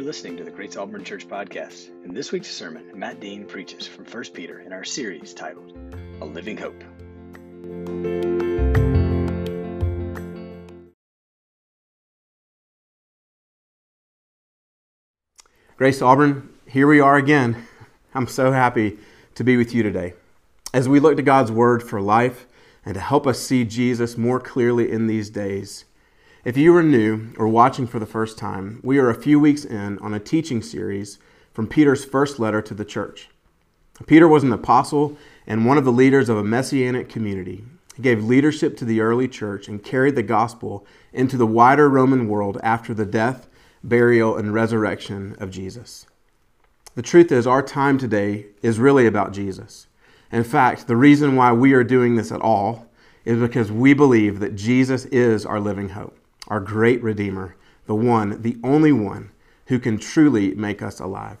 You're listening to the Grace Auburn Church podcast. In this week's sermon, Matt Dean preaches from 1 Peter in our series titled A Living Hope. Grace Auburn, here we are again. I'm so happy to be with you today. As we look to God's Word for life and to help us see Jesus more clearly in these days, if you are new or watching for the first time, we are a few weeks in on a teaching series from Peter's first letter to the church. Peter was an apostle and one of the leaders of a messianic community. He gave leadership to the early church and carried the gospel into the wider Roman world after the death, burial, and resurrection of Jesus. The truth is, our time today is really about Jesus. In fact, the reason why we are doing this at all is because we believe that Jesus is our living hope our great Redeemer, the one, the only one who can truly make us alive.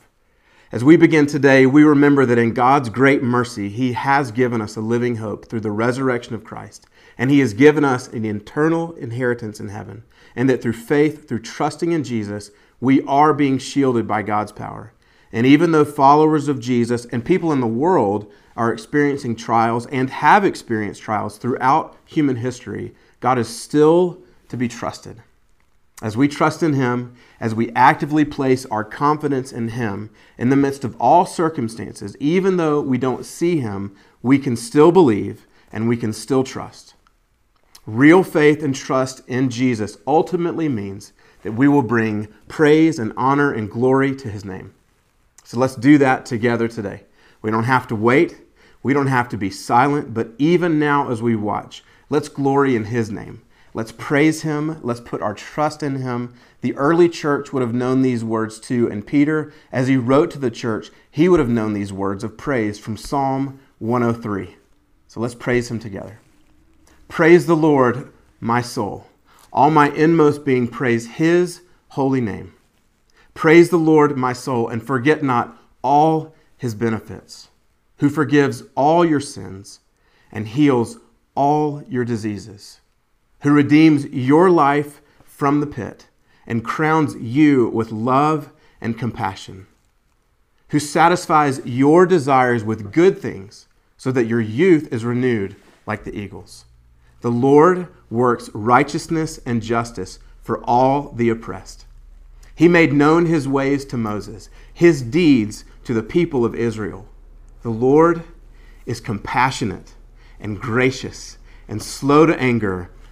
As we begin today, we remember that in God's great mercy, He has given us a living hope through the resurrection of Christ, and He has given us an eternal inheritance in heaven, and that through faith, through trusting in Jesus, we are being shielded by God's power. And even though followers of Jesus and people in the world are experiencing trials and have experienced trials throughout human history, God is still to be trusted. As we trust in Him, as we actively place our confidence in Him in the midst of all circumstances, even though we don't see Him, we can still believe and we can still trust. Real faith and trust in Jesus ultimately means that we will bring praise and honor and glory to His name. So let's do that together today. We don't have to wait, we don't have to be silent, but even now as we watch, let's glory in His name. Let's praise him. Let's put our trust in him. The early church would have known these words too. And Peter, as he wrote to the church, he would have known these words of praise from Psalm 103. So let's praise him together. Praise the Lord, my soul. All my inmost being praise his holy name. Praise the Lord, my soul, and forget not all his benefits, who forgives all your sins and heals all your diseases who redeems your life from the pit and crowns you with love and compassion, who satisfies your desires with good things so that your youth is renewed like the eagles. The Lord works righteousness and justice for all the oppressed. He made known his ways to Moses, his deeds to the people of Israel. The Lord is compassionate and gracious and slow to anger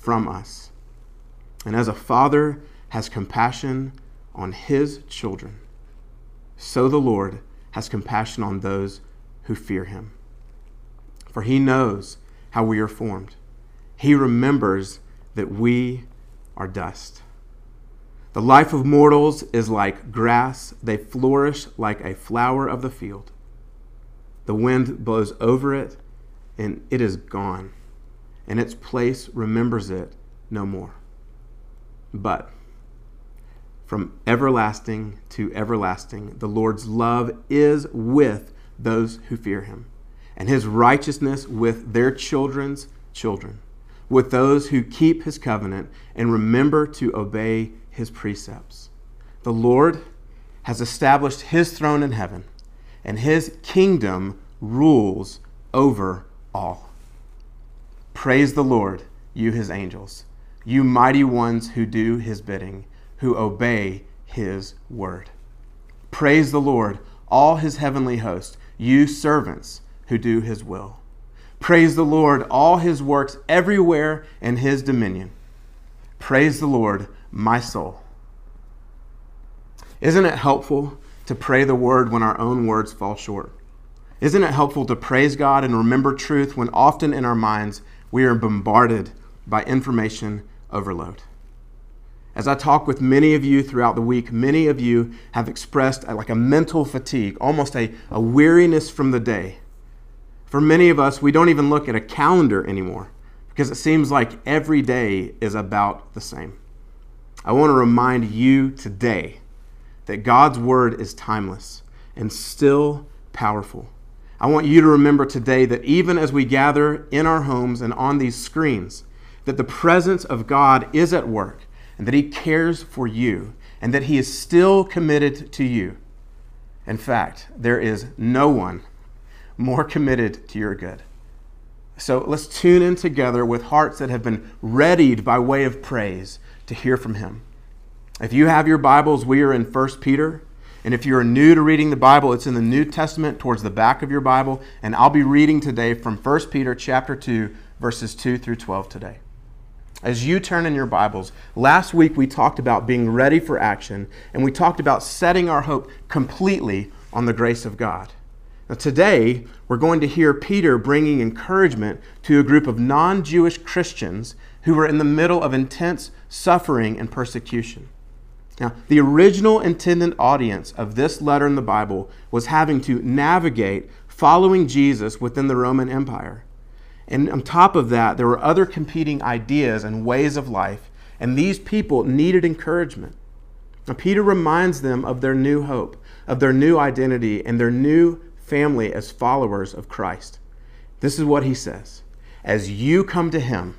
from us. And as a father has compassion on his children, so the Lord has compassion on those who fear him. For he knows how we are formed, he remembers that we are dust. The life of mortals is like grass, they flourish like a flower of the field. The wind blows over it, and it is gone and its place remembers it no more. But from everlasting to everlasting, the Lord's love is with those who fear him, and his righteousness with their children's children, with those who keep his covenant and remember to obey his precepts. The Lord has established his throne in heaven, and his kingdom rules over all. Praise the Lord, you his angels, you mighty ones who do his bidding, who obey his word. Praise the Lord, all his heavenly host, you servants who do his will. Praise the Lord, all his works everywhere in his dominion. Praise the Lord, my soul. Isn't it helpful to pray the word when our own words fall short? Isn't it helpful to praise God and remember truth when often in our minds we are bombarded by information overload. As I talk with many of you throughout the week, many of you have expressed uh, like a mental fatigue, almost a, a weariness from the day. For many of us, we don't even look at a calendar anymore because it seems like every day is about the same. I want to remind you today that God's word is timeless and still powerful. I want you to remember today that even as we gather in our homes and on these screens, that the presence of God is at work and that He cares for you and that He is still committed to you. In fact, there is no one more committed to your good. So let's tune in together with hearts that have been readied by way of praise to hear from Him. If you have your Bibles, we are in 1 Peter. And if you're new to reading the Bible, it's in the New Testament towards the back of your Bible. And I'll be reading today from 1 Peter chapter 2, verses 2 through 12 today. As you turn in your Bibles, last week we talked about being ready for action, and we talked about setting our hope completely on the grace of God. Now, today, we're going to hear Peter bringing encouragement to a group of non Jewish Christians who were in the middle of intense suffering and persecution. Now, the original intended audience of this letter in the Bible was having to navigate following Jesus within the Roman Empire. And on top of that, there were other competing ideas and ways of life, and these people needed encouragement. Now, Peter reminds them of their new hope, of their new identity, and their new family as followers of Christ. This is what he says As you come to him,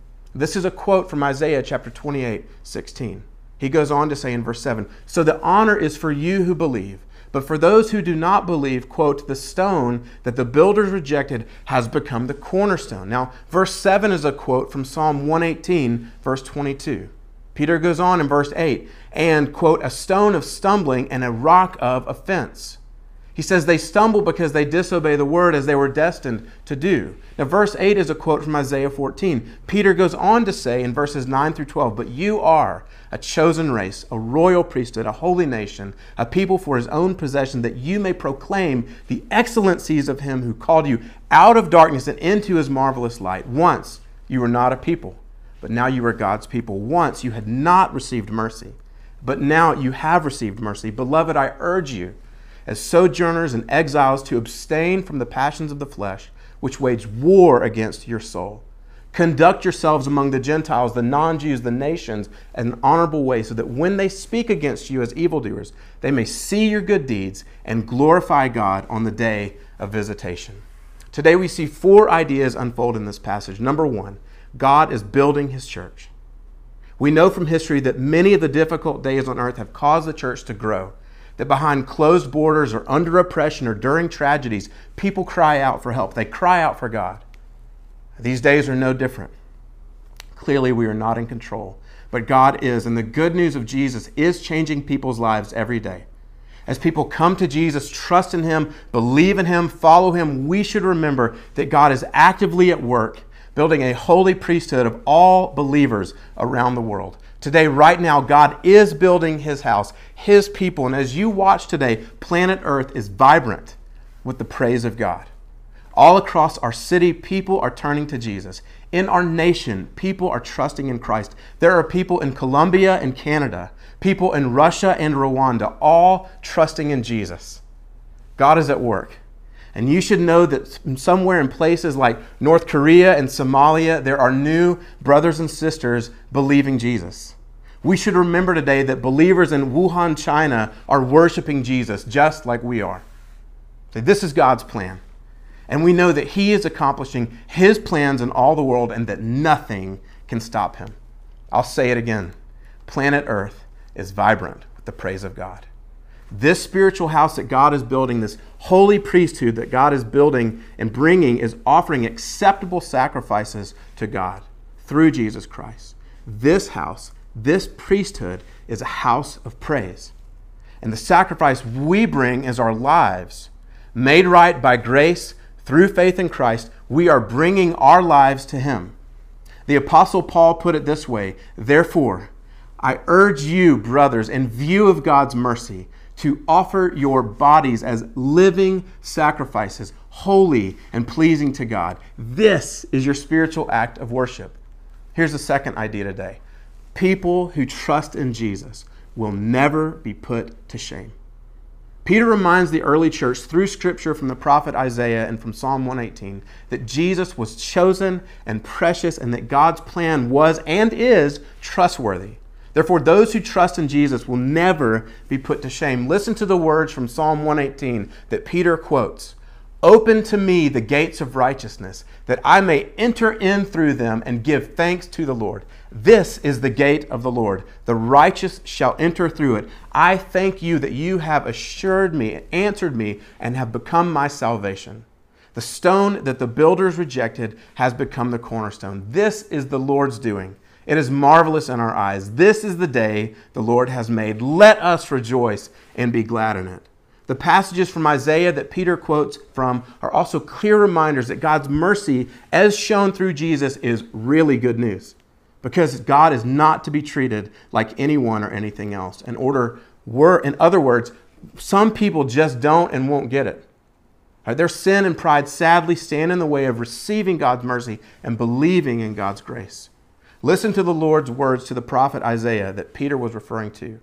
This is a quote from Isaiah chapter 28, 16. He goes on to say in verse 7 So the honor is for you who believe. But for those who do not believe, quote, the stone that the builders rejected has become the cornerstone. Now, verse 7 is a quote from Psalm 118, verse 22. Peter goes on in verse 8, and, quote, a stone of stumbling and a rock of offense. He says they stumble because they disobey the word as they were destined to do. Now, verse 8 is a quote from Isaiah 14. Peter goes on to say in verses 9 through 12, But you are a chosen race, a royal priesthood, a holy nation, a people for his own possession, that you may proclaim the excellencies of him who called you out of darkness and into his marvelous light. Once you were not a people, but now you are God's people. Once you had not received mercy, but now you have received mercy. Beloved, I urge you as sojourners and exiles to abstain from the passions of the flesh, which wage war against your soul. Conduct yourselves among the Gentiles, the non Jews, the nations, in an honorable way, so that when they speak against you as evildoers, they may see your good deeds and glorify God on the day of visitation. Today we see four ideas unfold in this passage. Number one, God is building his church. We know from history that many of the difficult days on earth have caused the church to grow that behind closed borders or under oppression or during tragedies, people cry out for help. They cry out for God. These days are no different. Clearly, we are not in control, but God is. And the good news of Jesus is changing people's lives every day. As people come to Jesus, trust in Him, believe in Him, follow Him, we should remember that God is actively at work building a holy priesthood of all believers around the world. Today, right now, God is building His house, His people. And as you watch today, planet Earth is vibrant with the praise of God. All across our city, people are turning to Jesus. In our nation, people are trusting in Christ. There are people in Colombia and Canada, people in Russia and Rwanda, all trusting in Jesus. God is at work. And you should know that somewhere in places like North Korea and Somalia, there are new brothers and sisters believing Jesus. We should remember today that believers in Wuhan, China are worshiping Jesus just like we are. this is God's plan. And we know that He is accomplishing His plans in all the world and that nothing can stop Him. I'll say it again planet Earth is vibrant with the praise of God. This spiritual house that God is building, this holy priesthood that God is building and bringing, is offering acceptable sacrifices to God through Jesus Christ. This house, this priesthood, is a house of praise. And the sacrifice we bring is our lives. Made right by grace through faith in Christ, we are bringing our lives to Him. The Apostle Paul put it this way Therefore, I urge you, brothers, in view of God's mercy, to offer your bodies as living sacrifices, holy and pleasing to God. This is your spiritual act of worship. Here's the second idea today people who trust in Jesus will never be put to shame. Peter reminds the early church through scripture from the prophet Isaiah and from Psalm 118 that Jesus was chosen and precious and that God's plan was and is trustworthy. Therefore, those who trust in Jesus will never be put to shame. Listen to the words from Psalm 118 that Peter quotes Open to me the gates of righteousness, that I may enter in through them and give thanks to the Lord. This is the gate of the Lord. The righteous shall enter through it. I thank you that you have assured me, and answered me, and have become my salvation. The stone that the builders rejected has become the cornerstone. This is the Lord's doing. It is marvelous in our eyes. This is the day the Lord has made. Let us rejoice and be glad in it. The passages from Isaiah that Peter quotes from are also clear reminders that God's mercy, as shown through Jesus, is really good news. Because God is not to be treated like anyone or anything else. In order, we're, in other words, some people just don't and won't get it. Right, their sin and pride sadly stand in the way of receiving God's mercy and believing in God's grace. Listen to the Lord's words to the prophet Isaiah that Peter was referring to.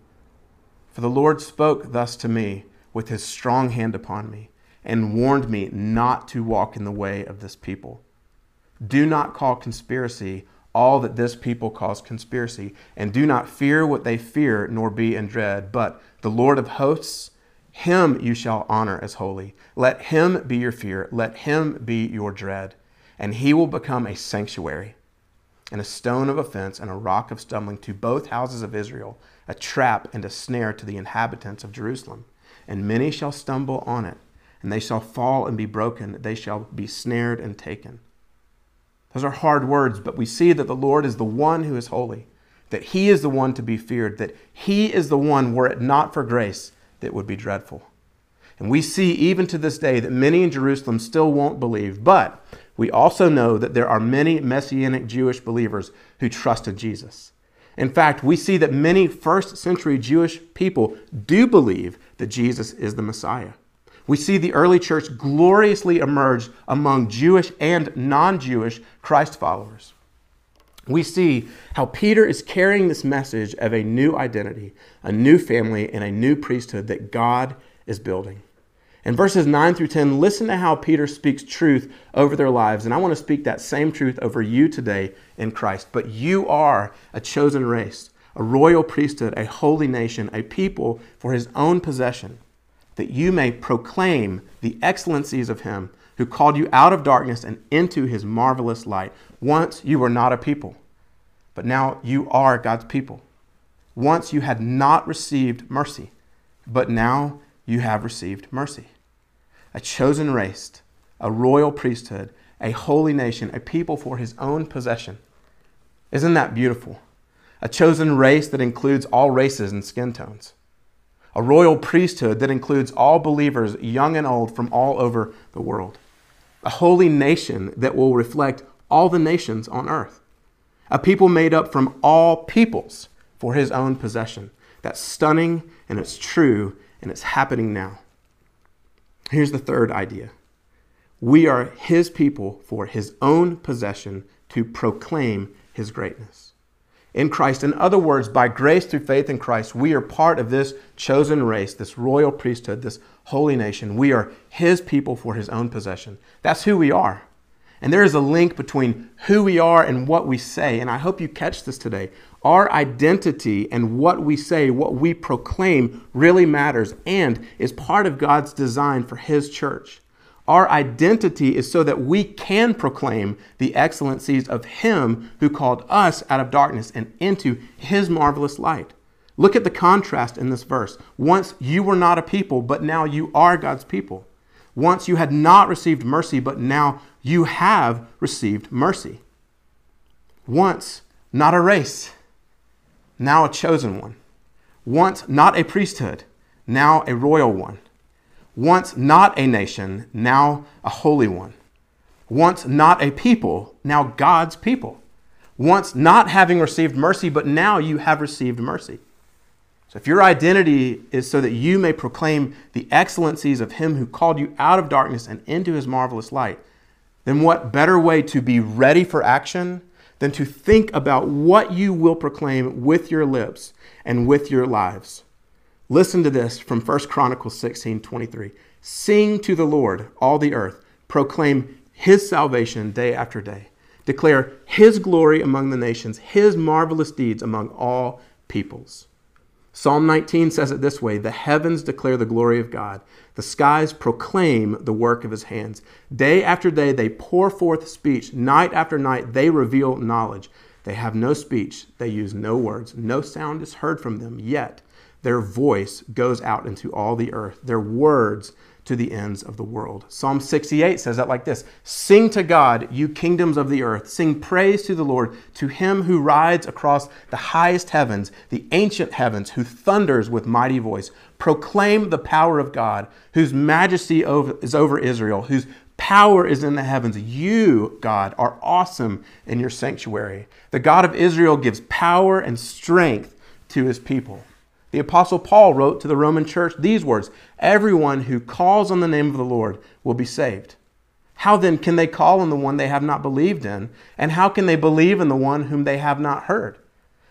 For the Lord spoke thus to me with his strong hand upon me and warned me not to walk in the way of this people. Do not call conspiracy all that this people calls conspiracy, and do not fear what they fear, nor be in dread. But the Lord of hosts, him you shall honor as holy. Let him be your fear, let him be your dread, and he will become a sanctuary and a stone of offense and a rock of stumbling to both houses of Israel, a trap and a snare to the inhabitants of Jerusalem. And many shall stumble on it, and they shall fall and be broken, they shall be snared and taken. Those are hard words, but we see that the Lord is the one who is holy, that He is the one to be feared, that He is the one, were it not for grace, that would be dreadful. And we see even to this day that many in Jerusalem still won't believe, but we also know that there are many Messianic Jewish believers who trust in Jesus. In fact, we see that many first century Jewish people do believe that Jesus is the Messiah. We see the early church gloriously emerge among Jewish and non Jewish Christ followers. We see how Peter is carrying this message of a new identity, a new family, and a new priesthood that God is building. In verses 9 through 10, listen to how Peter speaks truth over their lives. And I want to speak that same truth over you today in Christ. But you are a chosen race, a royal priesthood, a holy nation, a people for his own possession, that you may proclaim the excellencies of him who called you out of darkness and into his marvelous light. Once you were not a people, but now you are God's people. Once you had not received mercy, but now you have received mercy. A chosen race, a royal priesthood, a holy nation, a people for his own possession. Isn't that beautiful? A chosen race that includes all races and skin tones. A royal priesthood that includes all believers, young and old, from all over the world. A holy nation that will reflect all the nations on earth. A people made up from all peoples for his own possession. That's stunning and it's true and it's happening now. Here's the third idea we are his people for his own possession to proclaim his greatness. In Christ, in other words, by grace through faith in Christ, we are part of this chosen race, this royal priesthood, this holy nation. We are his people for his own possession. That's who we are. And there is a link between who we are and what we say. And I hope you catch this today. Our identity and what we say, what we proclaim, really matters and is part of God's design for His church. Our identity is so that we can proclaim the excellencies of Him who called us out of darkness and into His marvelous light. Look at the contrast in this verse. Once you were not a people, but now you are God's people. Once you had not received mercy, but now you have received mercy. Once not a race now a chosen one. Once not a priesthood, now a royal one. Once not a nation, now a holy one. Once not a people, now God's people. Once not having received mercy, but now you have received mercy. So if your identity is so that you may proclaim the excellencies of him who called you out of darkness and into his marvelous light, then what better way to be ready for action than to think about what you will proclaim with your lips and with your lives? Listen to this from 1 Chronicles 16 23. Sing to the Lord, all the earth. Proclaim his salvation day after day. Declare his glory among the nations, his marvelous deeds among all peoples. Psalm 19 says it this way The heavens declare the glory of God, the skies proclaim the work of his hands. Day after day they pour forth speech, night after night they reveal knowledge. They have no speech, they use no words, no sound is heard from them, yet their voice goes out into all the earth, their words to the ends of the world. Psalm 68 says that like this Sing to God, you kingdoms of the earth. Sing praise to the Lord, to him who rides across the highest heavens, the ancient heavens, who thunders with mighty voice. Proclaim the power of God, whose majesty is over Israel, whose power is in the heavens. You, God, are awesome in your sanctuary. The God of Israel gives power and strength to his people. The Apostle Paul wrote to the Roman church these words Everyone who calls on the name of the Lord will be saved. How then can they call on the one they have not believed in? And how can they believe in the one whom they have not heard?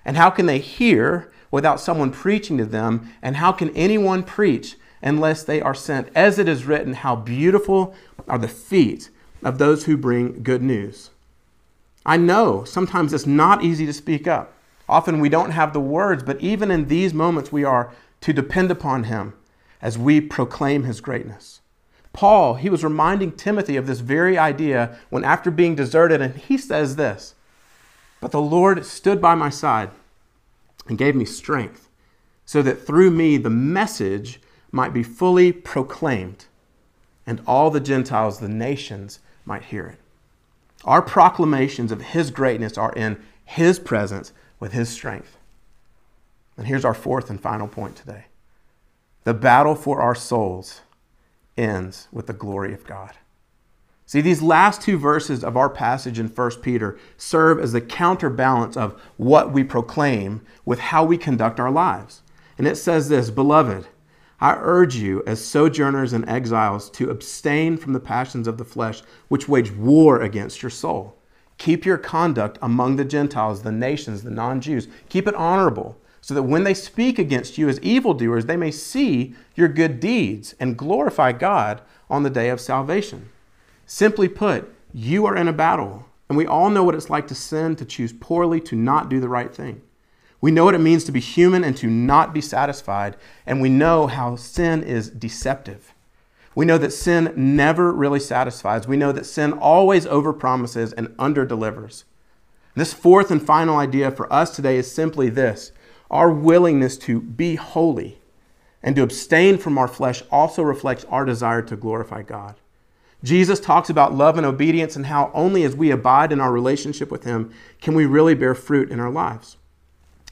And how can they hear without someone preaching to them? And how can anyone preach unless they are sent? As it is written, How beautiful are the feet of those who bring good news. I know sometimes it's not easy to speak up. Often we don't have the words, but even in these moments, we are to depend upon Him as we proclaim His greatness. Paul, he was reminding Timothy of this very idea when, after being deserted, and he says this But the Lord stood by my side and gave me strength, so that through me the message might be fully proclaimed, and all the Gentiles, the nations, might hear it. Our proclamations of His greatness are in His presence with his strength. And here's our fourth and final point today the battle for our souls ends with the glory of God. See, these last two verses of our passage in 1 Peter serve as the counterbalance of what we proclaim with how we conduct our lives. And it says this Beloved, I urge you, as sojourners and exiles, to abstain from the passions of the flesh, which wage war against your soul. Keep your conduct among the Gentiles, the nations, the non Jews. Keep it honorable, so that when they speak against you as evildoers, they may see your good deeds and glorify God on the day of salvation. Simply put, you are in a battle, and we all know what it's like to sin, to choose poorly, to not do the right thing. We know what it means to be human and to not be satisfied, and we know how sin is deceptive. We know that sin never really satisfies. We know that sin always overpromises and underdelivers. This fourth and final idea for us today is simply this our willingness to be holy and to abstain from our flesh also reflects our desire to glorify God. Jesus talks about love and obedience and how only as we abide in our relationship with Him can we really bear fruit in our lives.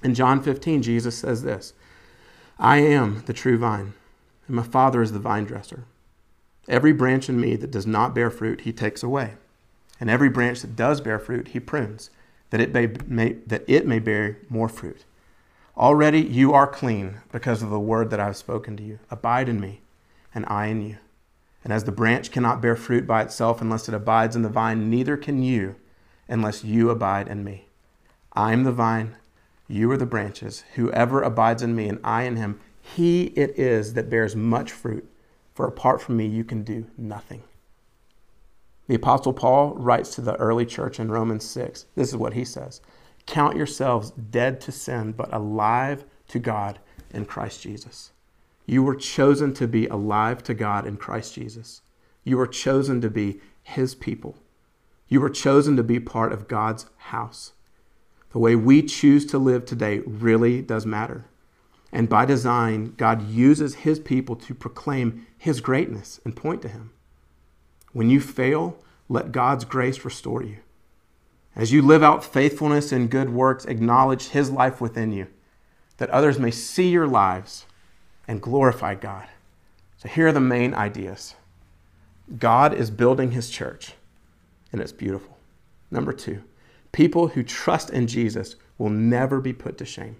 In John 15, Jesus says this I am the true vine, and my Father is the vine dresser. Every branch in me that does not bear fruit, he takes away. And every branch that does bear fruit, he prunes, that it may, may, that it may bear more fruit. Already you are clean because of the word that I have spoken to you. Abide in me, and I in you. And as the branch cannot bear fruit by itself unless it abides in the vine, neither can you unless you abide in me. I am the vine, you are the branches. Whoever abides in me and I in him, he it is that bears much fruit for apart from me, you can do nothing. The Apostle Paul writes to the early church in Romans 6. This is what he says Count yourselves dead to sin, but alive to God in Christ Jesus. You were chosen to be alive to God in Christ Jesus. You were chosen to be his people. You were chosen to be part of God's house. The way we choose to live today really does matter. And by design, God uses his people to proclaim his greatness and point to him. When you fail, let God's grace restore you. As you live out faithfulness and good works, acknowledge his life within you, that others may see your lives and glorify God. So here are the main ideas God is building his church, and it's beautiful. Number two, people who trust in Jesus will never be put to shame.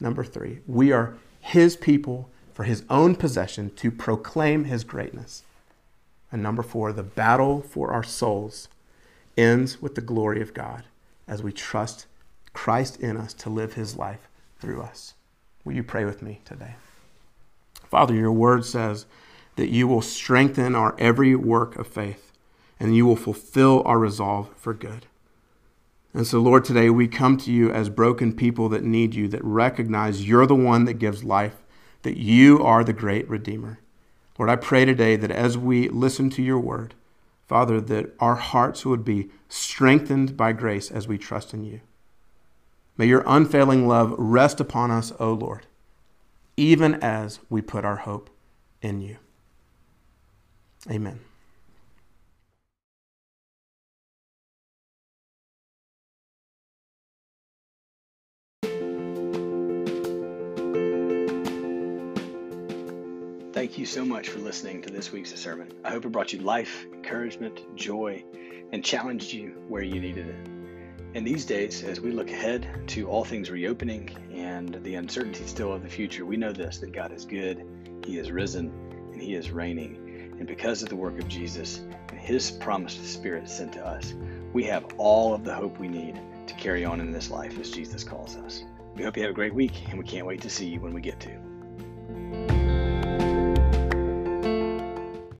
Number three, we are his people for his own possession to proclaim his greatness. And number four, the battle for our souls ends with the glory of God as we trust Christ in us to live his life through us. Will you pray with me today? Father, your word says that you will strengthen our every work of faith and you will fulfill our resolve for good. And so, Lord, today we come to you as broken people that need you, that recognize you're the one that gives life, that you are the great Redeemer. Lord, I pray today that as we listen to your word, Father, that our hearts would be strengthened by grace as we trust in you. May your unfailing love rest upon us, O Lord, even as we put our hope in you. Amen. Thank you so much for listening to this week's sermon. I hope it brought you life, encouragement, joy, and challenged you where you needed it. In these days, as we look ahead to all things reopening and the uncertainty still of the future, we know this that God is good, He is risen, and He is reigning. And because of the work of Jesus and His promised Spirit sent to us, we have all of the hope we need to carry on in this life as Jesus calls us. We hope you have a great week, and we can't wait to see you when we get to.